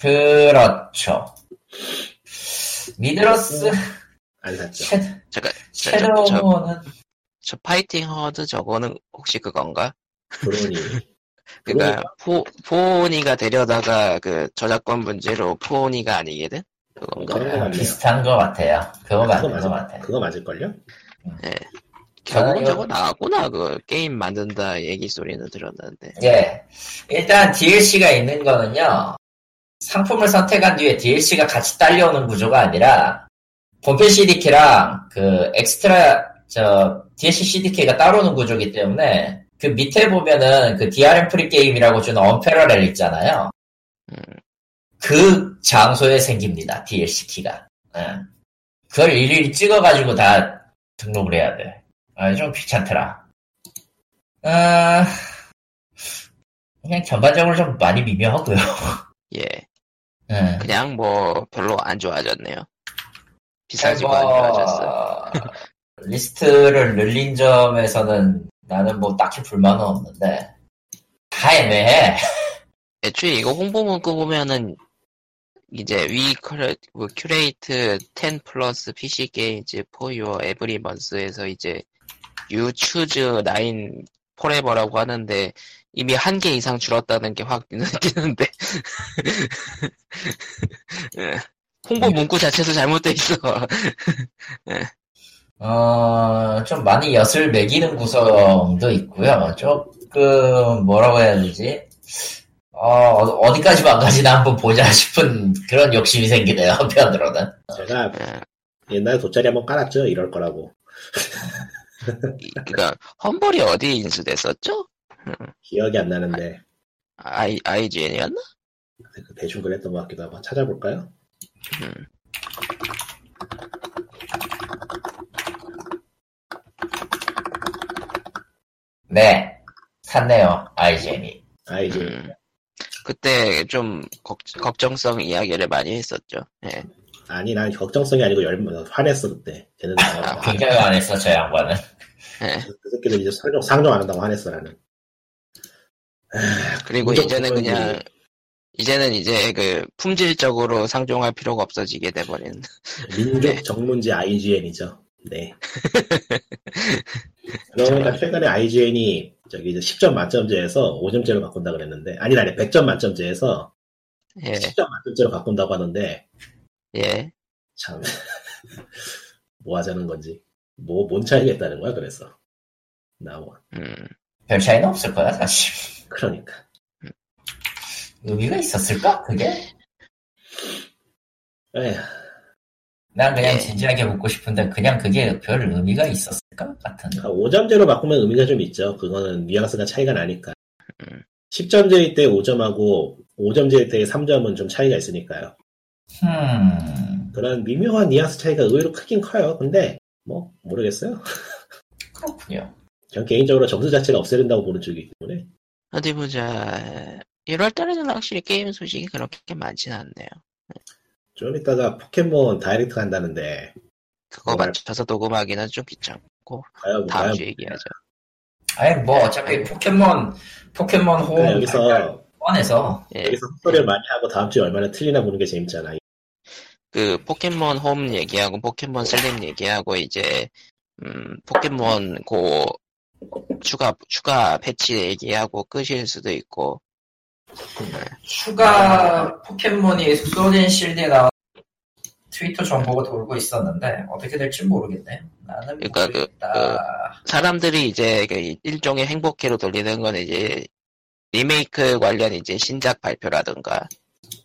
그렇죠. Middle-earth 안 샀죠. 섀- 잠깐 Shadow는 저 Fightin' Herds 저거는 혹시 그건가? brony. 그니까 포 pony가 데려다가 그 저작권 문제로 pony가 아니거든 그건가? 거 같네요. 비슷한 것 같아요. 그거 그거 맞는 것 맞을, 같아요. 그거 맞을걸요? 결국은 아, 저거 나왔구나 그 게임 만든다 얘기 소리는 들었는데 예. 일단 DLC가 있는 거는요. 상품을 선택한 뒤에 DLC가 같이 딸려오는 구조가 아니라 본편 CD key랑 그 엑스트라 저 DLC CD key가 따로는 구조기 때문에 그 밑에 보면은 그 DRM free 게임이라고 주는 언패러렐 있잖아요. 음. 그 장소에 생깁니다. DLC 키가. 예. 그걸 일일이 찍어가지고 다 등록을 해야 돼. 아, 좀 귀찮더라. 아, 그냥 전반적으로 좀 많이 미묘하고요. 예 예. 그냥 뭐 별로 안 좋아졌네요 비싸지고 안 뭐, 좋아졌어 리스트를 늘린 점에서는 나는 뭐 딱히 불만은 없는데 다 애매해. 애초에 이거 홍보 문구 보면은 이제 We 뭐 curate 10 plus PC games for you every month에서 이제 you choose 9 forever라고 하는데 이미 한 개 이상 줄었다는 게 확 느끼는데 예. 홍보 문구 자체도 잘못돼 있어 어, 좀 많이 엿을 매기는 구성도 있고요. 조금 뭐라고 해야 되지? 어, 어디까지만 가지나 한번 보자 싶은 그런 욕심이 생기네요. 한편으로는. 제가 예. 옛날에 돗자리 한번 깔았죠. 이럴 거라고. 이- 그러니까 험벌이 어디에 인수됐었죠? 기억이 안 나는데 아이, IGN이었나? 대충 그랬던 것 같기도 하고 찾아볼까요? 음. 네. 샀네요. IGN이. 아 이제 음. 그때 좀 걱, 걱정성 이야기를 많이 했었죠. 예. 아니 난 걱정성이 아니고 열 화냈어 그때 걔는 나와서 굉장히 안했어 저 양반은. 예. 그 새끼들 이제 상종 상종 안 한다고 화냈어 나는. 그리고 무조건 이제는 그냥 이제는 이제 그 품질적으로 상종할 필요가 없어지게 돼버린. 민족 정문지 IGN이죠. 네. 그러니까 최근에 IGN이 저기 이제 10점 만점제에서 5점제로 바꾼다 그랬는데 아니 아니 100점 만점제에서 예, 10점 만점제로 바꾼다고 하는데 예. 참 뭐 하자는 건지 뭐 뭔 차이겠다는 거야 그래서 나와 음, 별 차이는 없을 거야 사실. 그러니까 의미가 있었을까 그게? 에휴, 난 그냥 예. 진지하게 묻고 싶은데 그냥 그게 별 의미가 있었을까 같은. 5점제로 바꾸면 의미가 좀 있죠 그거는 뉘앙스가 차이가 나니까 음. 10점제일 때 5점하고 5점제일 때 3점은 좀 차이가 있으니까요 음 그런 미묘한 뉘앙스 차이가 의외로 크긴 커요 근데 뭐 모르겠어요 그렇군요. 전 개인적으로 점수 자체가 없애야 된다고 보는 쪽이기 때문에 어디 보자. 1월 달에는 확실히 게임 소식이 그렇게 많진 않네요. 좀 이따가 포켓몬 Direct 간다는데 그거 정말. 맞춰서 녹음하기는 좀 귀찮고 과연 다음 과연 주 얘기하죠. 아니 뭐 어차피 포켓몬 포켓몬 호응 그러니까 여기서 뻔해서 예. 여기서 헛소리를 많이 하고 다음 주에 얼마나 틀리나 보는 게 재밌잖아 그 포켓몬 홈 얘기하고 포켓몬 슬림 얘기하고 이제 음 포켓몬 고 추가 추가 패치 얘기하고 끝일 수도 있고 추가 포켓몬이 소덴 실드에 나온 트위터 정보가 돌고 있었는데 어떻게 될지 모르겠네. 나는 그러니까 그- 모르겠다. 사람들이 이제 그 일종의 행복회로 돌리는 건 이제 리메이크 관련 이제 신작 발표라든가.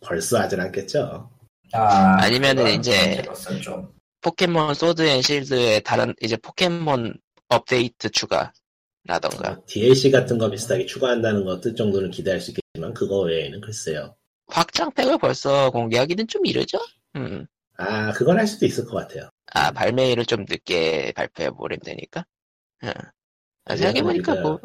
벌써 하진 않겠죠? 아, 아니면은 그건 이제 포켓몬 Sword and Shield의 다른 이제 포켓몬 업데이트 추가라던가. 뭐 DLC 같은 거 비슷하게 추가한다는 것뜻 정도는 기대할 수 있겠 지만 그거 외에는 글쎄요 확장팩을 벌써 공개하기는 좀 이르죠? 음. 아 그건 할 수도 있을 것 같아요 아, 발매일을 좀 늦게 발표해 버리면 되니까. 응. 아, 생각해보니까 뭐,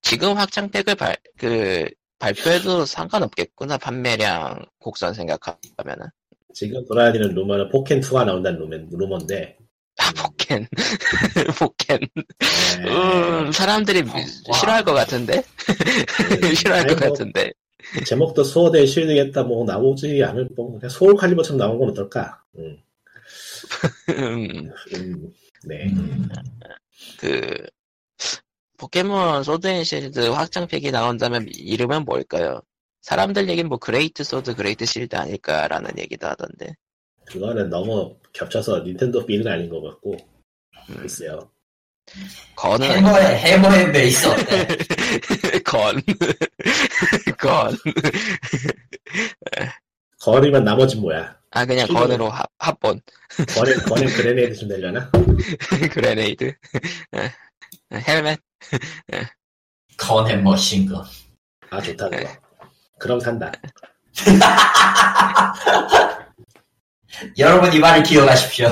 지금 확장팩을 발, 그, 발표해도 상관없겠구나, 판매량 곡선 생각하면은. 지금 돌아다니는 루머는 포켄2가 나온다는 루머, 루머인데 아, 포켄. 포켄. 네. 음, 사람들이 와. 싫어할 것 같은데? 싫어할 것 아니, 뭐, 같은데. 제목도 수호대 실드겠다 뭐 나오지 않을 뭐 그냥 소울 칼리버처럼 나온 건 어떨까 음, 음, 음, 네 음, 그, 포켓몬 소드 앤 실드 확장팩이 나온다면 이름은 뭘까요? 사람들 얘기는 뭐 그레이트 소드, 그레이트 실드 아닐까라는 얘기도 하던데. 그거는 너무 겹쳐서 닌텐도 빌은 아닌 것 같고 음, 글쎄요 건은 해머의 해머의 베이스 어때? 건. 건. 거리면 나머지 뭐야 아, 그냥 실버. 건으로 합, 합본. 거는 거는 그레네이드 좀 되려나 그레네이드. 에, 헬멧. 건의 머신건. 아 좋다 그거 그럼 산다 여러분 이 말을 기억하십시오.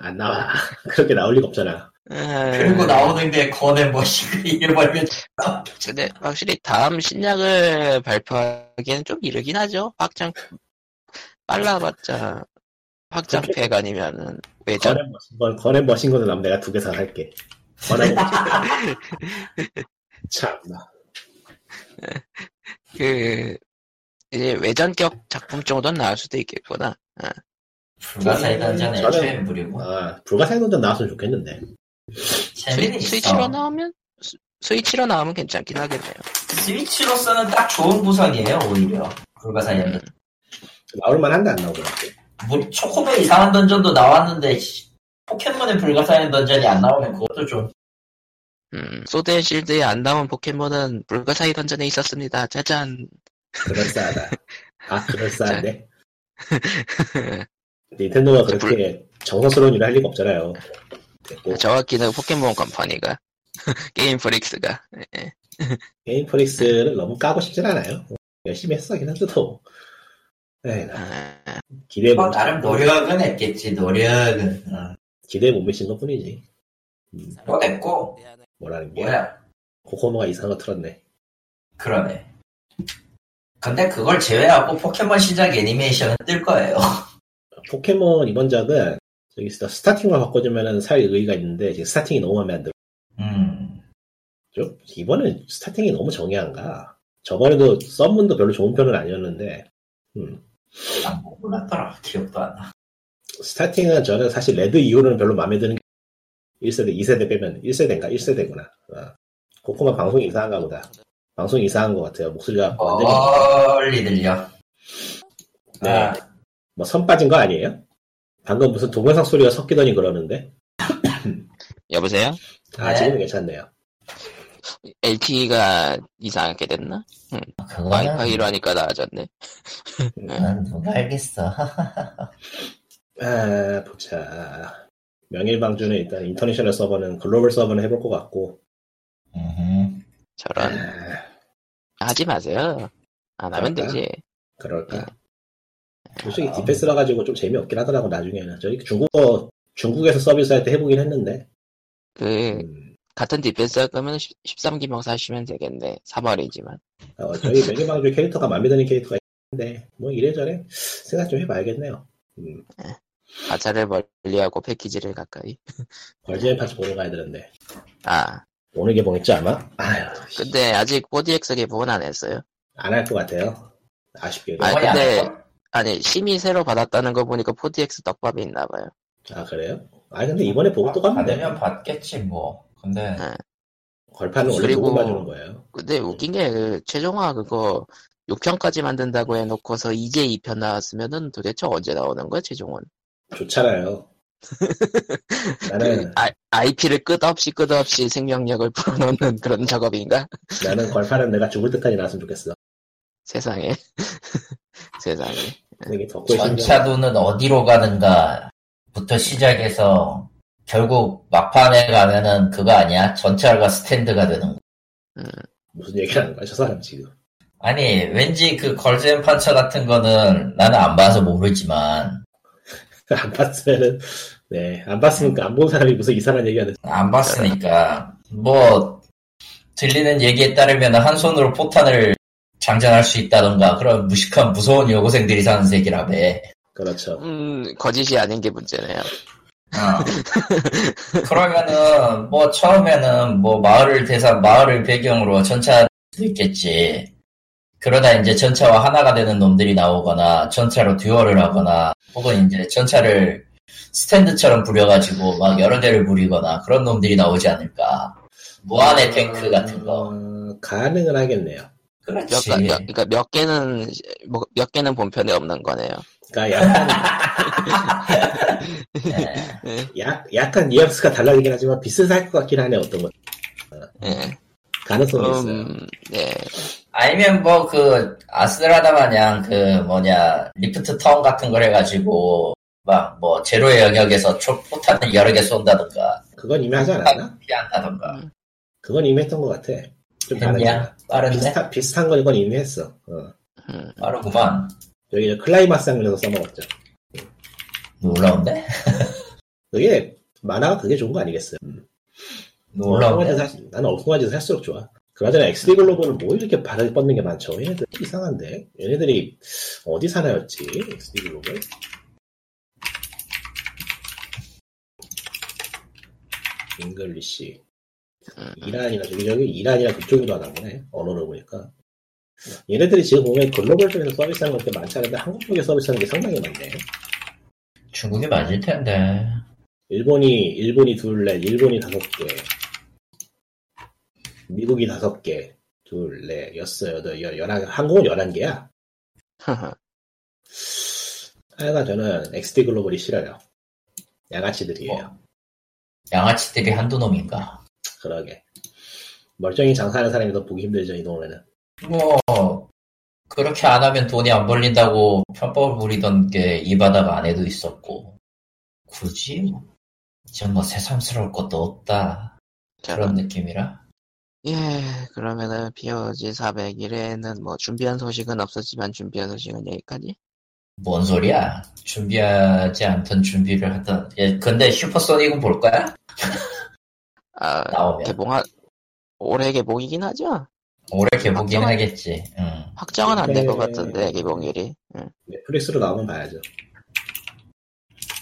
안 나와. 그렇게 나올 리가 없잖아. 그리고 나오는 게 건의 머신건 이래버리면 근데 확실히 다음 신약을 발표하기에는 좀 이르긴 하죠. 확장, 빨라봤자, 확장팩 아니면은, 외전. 거는 머신건 거는 머신건은 남 내가 두 개사 살게. 거는 참나. 그, 외전격 작품 정도는 나올 수도 있겠구나. 아, 불가사의 던전의 저는- 최애물이고 아 불가사의도 나왔으면 좋겠는데 스위. 스위치로 나오면, 스- 스위치로 나오면 괜찮긴 하겠네요. 스위치로서는 딱 좋은 구성이에요 오히려 불가사의 던전. 나올만 한데 안 나오더라고 뭐 초코보 이상한 던전도 나왔는데 씨, 포켓몬의 불가사의 던전이 안 나오면 그것도 좀 음, 소드 앤 실드에 안 나온 포켓몬은 불가사의 던전에 있었습니다. 짜잔. 그럴싸하다 아 그럴싸한데 닌텐도가 그렇게 정성스러운 일을 할 리가 없잖아요. 됐고, 정확히는 포켓몬 컴퍼니가, 게임 프릭스가. 예. 게임 프릭스를 너무 까고 싶진 않아요. 열심히 했어, 걔네들도. 에이, 아, 기대에 뭐 못, 나름 노력은 했겠지 노력은 어. 기대에 못 미친 것 뿐이지. 뭐 됐고 뭐라는 게. 뭐야 코코모가 이상한 거 틀었네. 포켓몬 이번 작은 저기 스타- starting만 바꿔주면은 살 의의가 있는데 지금 starting이 너무 마음에 안 들어. 음. 좀 이번엔 starting이 너무 정이 안 가. 저번에도 썬문도 별로 좋은 편은 아니었는데 음. 난 뭐 몰랐더라. 기억도 안 나. starting은 저는 사실 레드 이후로는 별로 마음에 드는 게 1세대, 2세대 빼면 1세대인가? 1세대구나. 어. 코코마 방송이 이상한가 보다. 방송이 이상한 것 같아요. 목소리가 완전히 멀리 들려. 네. 아, 뭐선 빠진 거 아니에요? 방금 무슨 동영상 소리가 섞이더니 그러는데 여보세요? 아 네. 지금은 괜찮네요. LTE가 이상하게 됐나? 그거는, 와이파이로 하니까 나아졌네. 그건 누가 알겠어. 아 보자. 명일방주는 일단 인터내셔널 서버는 글로벌 서버는 해볼 것 같고. 저런. 아, 하지 마세요. 안 하면 그럴까? 되지. 그럴까? 솔직히 디펜스라 가지고 좀 재미없긴 하더라고 나중에는. 저희 중국어 중국에서 서비스 할 때 해보긴 했는데 그, 음, 같은 디펜스 할 거면 13기병 사시면 되겠네. 3월이지만. 어, 저희 명일방주 캐릭터가 마음에 드는 캐릭터가 있는데 뭐 이래저래 생각 좀 해봐야겠네요. 음, 가차를 멀리하고 패키지를 가까이. 벌즈앤 파츠 보러 가야 되는데 아, 오늘 개봉했죠 아마? 아휴 근데 아직 4DX 개봉은 안 했어요. 안 할 것 같아요. 아쉽게도. 아, 근데-? 아니, 심의 새로 받았다는 거 보니까 4DX 떡밥이 있나 봐요. 아 그래요? 아 근데 이번에 보고 또 가면 돼. 받으면 받겠지 뭐. 근데 걸판은 원래 그리고- 보고 봐주는 거예요. 근데 웃긴 게, 그, 최종화 그거, 6편까지 만든다고 해놓고서 이제 2편 나왔으면은 도대체 언제 나오는 거야, 최종원? 좋잖아요. 나는 아, IP를 끝없이 끝없이 생명력을 불어넣는 그런 작업인가? 나는 걸판은 내가 죽을 때까지 나왔으면 좋겠어. 세상에. 세상에. 심정. 전차 도는 어디로 가는가부터 시작해서 결국 막판에 가면은 그거 아니야? 전차가 스탠드가 되는 거. 무슨 얘기를 하는 거야 저 사람 지금. 아니 왠지 그 걸즈앤 판처 같은 거는 나는 안 봐서 모르지만 안 봤으면은 네 안 봤으니까 안 본 사람이 무슨 이상한 얘기하는. 안 봤으니까 뭐 들리는 얘기에 따르면 한 손으로 포탄을 장전할 수 있다던가 그런 무식한 무서운 여고생들이 사는 세계라며 그렇죠. 음, 거짓이 아닌 게 문제네요. 어. 그러면은 뭐 처음에는 뭐 마을을 대상 마을을 배경으로 전차도 있겠지. 그러다 이제 전차와 하나가 되는 놈들이 나오거나 전차로 듀얼을 하거나 혹은 이제 전차를 스탠드처럼 부려가지고 막 여러 대를 부리거나 그런 놈들이 나오지 않을까. 무한의 탱크 같은 거. 어, 가능은 하겠네요. 몇, 그렇지. 가- 몇, 그러니까 몇 개는, 뭐, 몇 개는 본편에 없는 거네요. 그러니까 약간 예. 약, 약간 뉘앙스가 달라지긴 하지만 비슷할 것 같긴 하네 어떤 건. 예. 가능성이 있어요. 음, 예. 아니면 뭐 그 아스라다 마냥 그 뭐냐 lifting turn 같은 걸 해가지고 막 뭐 제로의 영역에서 초 포탄을 여러 개 쏜다던가 그건 이미 하지 않았나? 피한다던가 그건 이미 했던 것 같아. 좀 다르지. 했냐? 빠른데? 비슷한, 비슷한 건 이건 이미 했어. 어. 음, 빠르구만 여기 저 클라이맥스 장면에서 써먹었죠. 놀라운데? 그게 만화가 그게 좋은 거 아니겠어요? 음. 놀라운데? 엉뚱한 짓 할- 나는 엉뚱한 짓을 할수록 좋아. 그나저나 XD 글로벌은 뭐 이렇게 발을 뻗는 게 많죠? 얘네들 이상한데? 얘네들이 어디 회사였지? XD 글로벌? English 음. 이란이나 저기 저기 이란이나 그쪽으로 하나 보네 언어를 보니까. 얘네들이 지금 보면 글로벌 쪽에서 서비스하는 게 많지 않은데 한국 쪽에 서비스하는 게 상당히 많네. 중국이 맞을 텐데. 일본이 일본이 둘넷 일본이 다섯 개 미국이 다섯 개 둘넷 여섯 여덟 열 열한 한국은 열한 개야. 하여간 저는 XD 글로벌이 싫어요. 양아치들이에요 양아치들이 한두 놈인가? 그러게. 멀쩡히 장사하는 사람이 더 보기 힘들죠 이 동네는. 뭐 그렇게 안 하면 돈이 안 벌린다고 편법을 부리던 게 이 바다가 안에도 있었고. 굳이 뭐 이제 뭐 새삼스러울 것도 없다. 그런 느낌이라. 예, 그러면은 POG 401회는 뭐 준비한 소식은 없었지만 준비한 소식은 여기까지. 뭔 소리야? 준비하지 않던 준비를 하던. 예, 근데 슈퍼소닉은 볼 거야? 아, 나오면. 개봉한, 올해 개봉이긴 하죠? 올해 개봉긴 확정은- 하겠지. 응. 확정은 안된것 네. 같은데, 개봉일이. 응. 넷플릭스로 나오면 봐야죠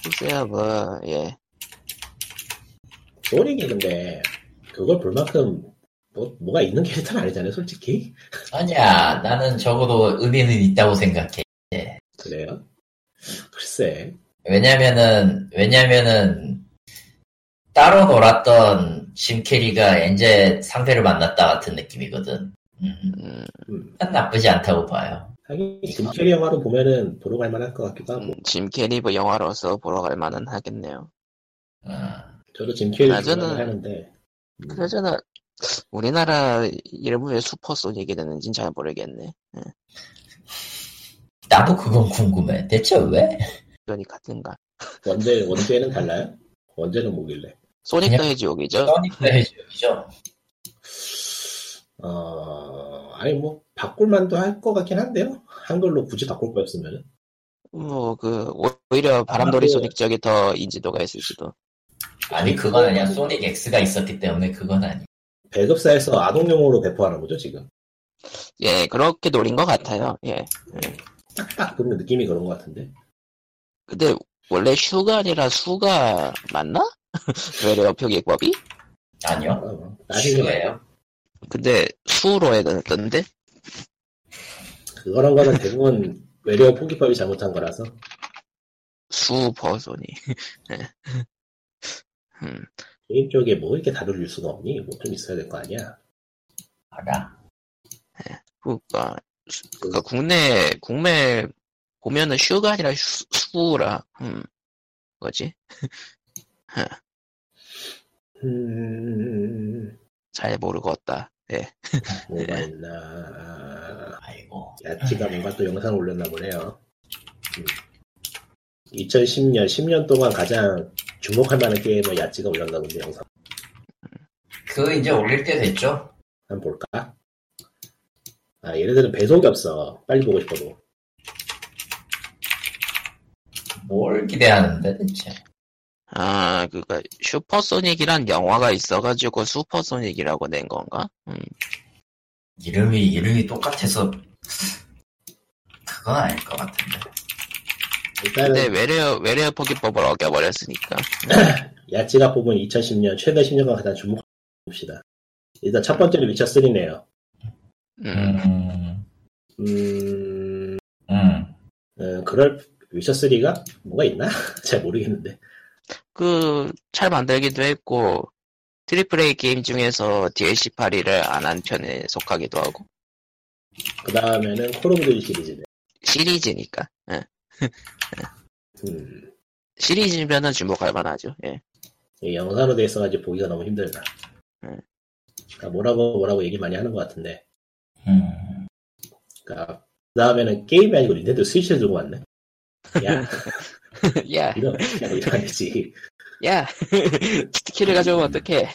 글쎄요, 뭐, 예. 소닉이 근데 그걸 볼 만큼 뭐, 뭐가 있는 캐릭터는 아니잖아요, 솔직히. 아니야, 나는 적어도 의미는 있다고 생각해. 그래요? 글쎄. 왜냐면은, 왜냐면은, 따로 놀았던 짐 캐리가 이제 상대를 만났다 같은 느낌이거든. 음, 음, 음. 난 나쁘지 않다고 봐요. 하긴 짐 캐리 영화로 보면은 보러 갈 만할 것 같기도 하고. 짐 캐리 영화로서 보러 갈 만은 하겠네요. 어, 저도 짐 캐리 아, 좋아하긴 하는데. 음. 그러잖아, 우리나라 이름을 왜 슈퍼소닉이 되는지는 잘 모르겠네. 나도 그건 궁금해. 대체 왜? 이건이 같은가? 원제 원제는 달라요? 원제는 뭐길래? 소닉 그냥- 더 해지옥이죠? 써니까 해줘야죠. 어 아니 뭐 바꿀만도 할 것 같긴 한데요. 한글로 굳이 바꿀 거였으면은. 뭐, 그, 오히려 바람돌이 그- 소닉 쪽이 더 인지도가 있을지도. 아니, 그건 아니야. 소닉 X가 있었기 때문에 그건 아니야. 배급사에서 아동용으로 배포하는 거죠 지금. 예, 그렇게 노린 것 같아요. 예. 딱딱 보면 느낌이 그런 것 같은데. 근데, 원래 슈가 아니라 수가 맞나? 외래어 표기법이? 아니요. 어, 나중에 슈예요. 근데, 수로 해야 되던데? 그거란 거는 대부분 외래어 포기법이 잘못한 거라서. 수버소니. 예. 음, 게임 쪽에 뭐 이렇게 다룰 수가 없니? 뭐 좀 있어야 될 거 아니야. 알아. 그니까, 그니까 국내, 국내, 보면은 슈가 아니라 수, 수라, 음, 뭐지? 음, 잘 모르겠다. 예. 뭐가 있나. 아이고. 야티가 뭔가 또 영상 올렸나 보네요. 음. 2010년, 10년 동안 가장 주목할 만한 게임을 야티가 올렸나 본데, 영상. 그거 이제 올릴 때 됐죠? 한번 볼까? 아, 얘네들은 배속이 없어. 빨리 보고 싶어도. 뭘 기대하는데, 대체? 아, 그니까, 슈퍼소닉이란 영화가 있어가지고 슈퍼소닉이라고 낸 건가? 음, 이름이, 이름이 똑같아서, 그건 아닐 것 같은데. 일단은, 근데 외래어, 외래어 포기법을 어겨버렸으니까. 야치가 뽑은 2010년, 최근 10년간 가장 주목할 봅시다. 일단 첫 번째는 위쳐 3네요. 음, 음, 음, 음. 어, 그럴, 위쳐 3가 뭐가 있나? 잘 모르겠는데. 그, 잘 만들기도 했고, triple A 게임 중에서 DLC 팔이를 안 한 편에 속하기도 하고, 그 다음에는 콜 오브 듀티 시리즈네. 시리즈니까. 예. 음, 시리즈면은 주목할 만하죠. 예. 이 영상으로 돼 있어가지고 보기가 너무 힘들다. 음. 그러니까 뭐라고 뭐라고 얘기 많이 하는 것 같은데. 음. 그러니까 그 다음에는 게임이 아니고 닌텐도 스위치를 들고 왔네. 야, 야, 이런 야, 안 되지. 야, 스티키를 가져오면 어떡해.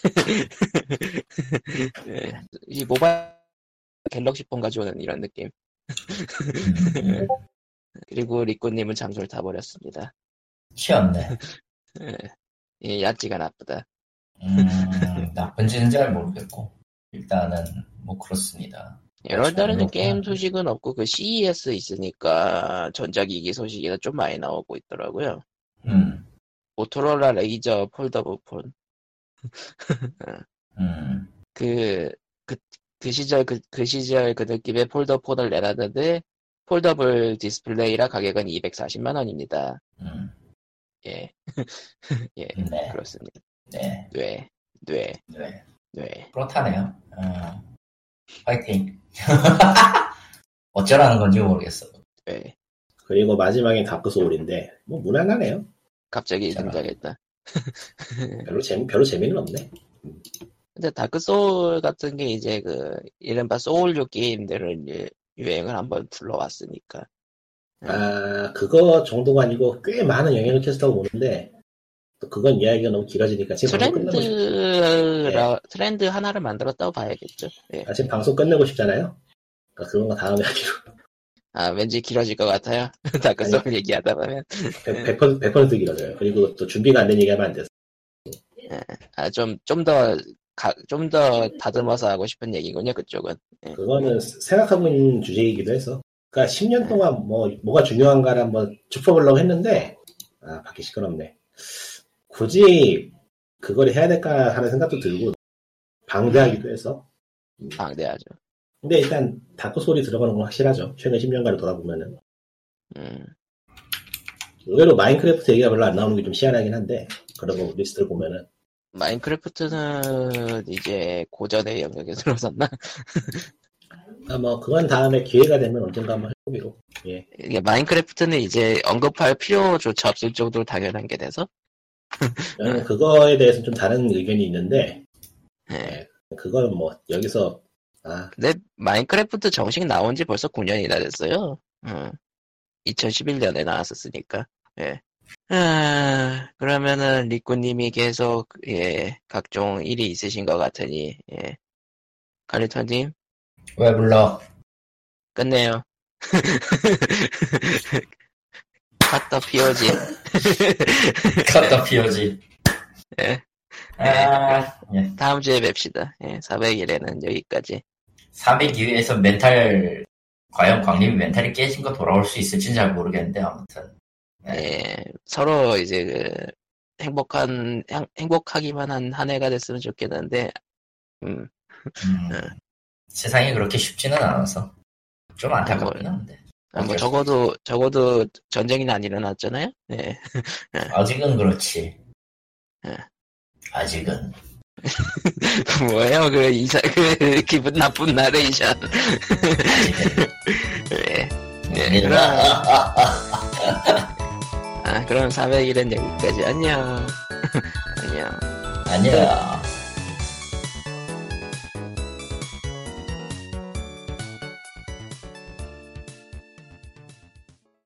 예. 이 모바일 갤럭시 폰 가져오는 이런 느낌. 음. 그리고 리코님은 장소를 타버렸습니다. 치였네. 예. 이 야찌가 나쁘다. 음, 나쁜지는 잘 모르겠고. 일단은, 뭐, 그렇습니다. 때는 그렇구나. 게임 소식은 없고 그 CES 있으니까 전자기기 소식이 좀 많이 나오고 있더라고요. 음, 모토로라 레이저 폴더블 폰. 음. 그, 그, 그 시절, 그, 그 시절 그 느낌의 폴더 폰을 내놨는데, 폴더블 디스플레이라 가격은 240만 원입니다. 음, 예. 예, 네, 그렇습니다. 네, 뇌, 뇌, 네. 뇌. 그렇다네요. 어, 파이팅. 어쩌라는 건지 모르겠어. 뇌. 그리고 마지막엔 다크 소울인데 뭐 무난하네요. 갑자기. 등장했다. 별로 재미 별로 재미는 없네. 근데 다크 소울 같은 게 이제 그, 이른바 소울류 게임들을 이제 유행을 한번 불러왔으니까. 아 그거 정도가 아니고 꽤 많은 영향을 끼쳤다고 보는데 또 그건 이야기가 너무 길어지니까 지금 방송 끝내고 싶, 트렌드라, 트렌드 하나를 만들었다고 봐야겠죠. 예. 아, 지금 방송 끝내고 싶잖아요. 그러니까 그런 거 다음에 하기로 아, 왠지 길어질 것 같아요. 다크 소울 얘기하다 보면. 100%, 100%, 100% 길어져요. 그리고 또 준비가 안 된 얘기하면 안 돼서 아, 좀, 좀 더, 가, 좀더 다듬어서 하고 싶은 얘기군요, 그쪽은. 그거는 생각하고 있는 주제이기도 해서 그러니까 10년 동안 뭐 뭐가 중요한가를 한번 짚어보려고 했는데 아, 밖에 시끄럽네. 굳이 그걸 해야 될까 하는 생각도 들고, 방대하기도 해서. 방대하죠. 근데 일단 다크 소리 들어가는 건 확실하죠. 최근 10년간을 돌아보면은. 음, 의외로 마인크래프트 얘기가 별로 안 나오는 게좀 희한하긴 한데, 거 리스트를 보면은. 마인크래프트는 이제 고전의 영역에 들어섰나? 아, 뭐, 그건 다음에 기회가 되면 언젠가 한번 해보기로. 예. 이게 마인크래프트는 이제 언급할 필요조차 없을 정도로 당연한 게 돼서 저는 그거에 대해서는 좀 다른 의견이 있는데, 예. 그거는 뭐, 여기서, 아, 근데 마인크래프트 정식 나온 지 벌써 9년이나 됐어요. 음. 2011년에 나왔었으니까. 예. 아, 그러면은 리꾸님이 계속 예 각종 일이 있으신 것 같으니 예 칼리터님 왜 불러? 끝내요. 컷더 피오지. 컷더 피오지. 예. 아, 예. 다음 주에 뵙시다. 예, 400일에는 여기까지. 302회에서 멘탈, 과연 광림이 멘탈이 깨진 거 돌아올 수 있을지는 잘 모르겠는데, 아무튼. 예, 서로 이제 그 행복한 행- 행복하기만 한 한 해가 됐으면 좋겠는데, 음, 음, 세상이 그렇게 쉽지는 않아서. 좀 안타깝긴 한데. 아, 뭐 적어도 적어도 전쟁이는 안 일어났잖아요. 예, 아직은 그렇지. 예. 아직은. 뭐예요 그 이사 그 기분 나쁜 나레이션. 예, 우리는 그럼 아, 그럼 400일은 여기까지 안녕. 안녕. 아니야.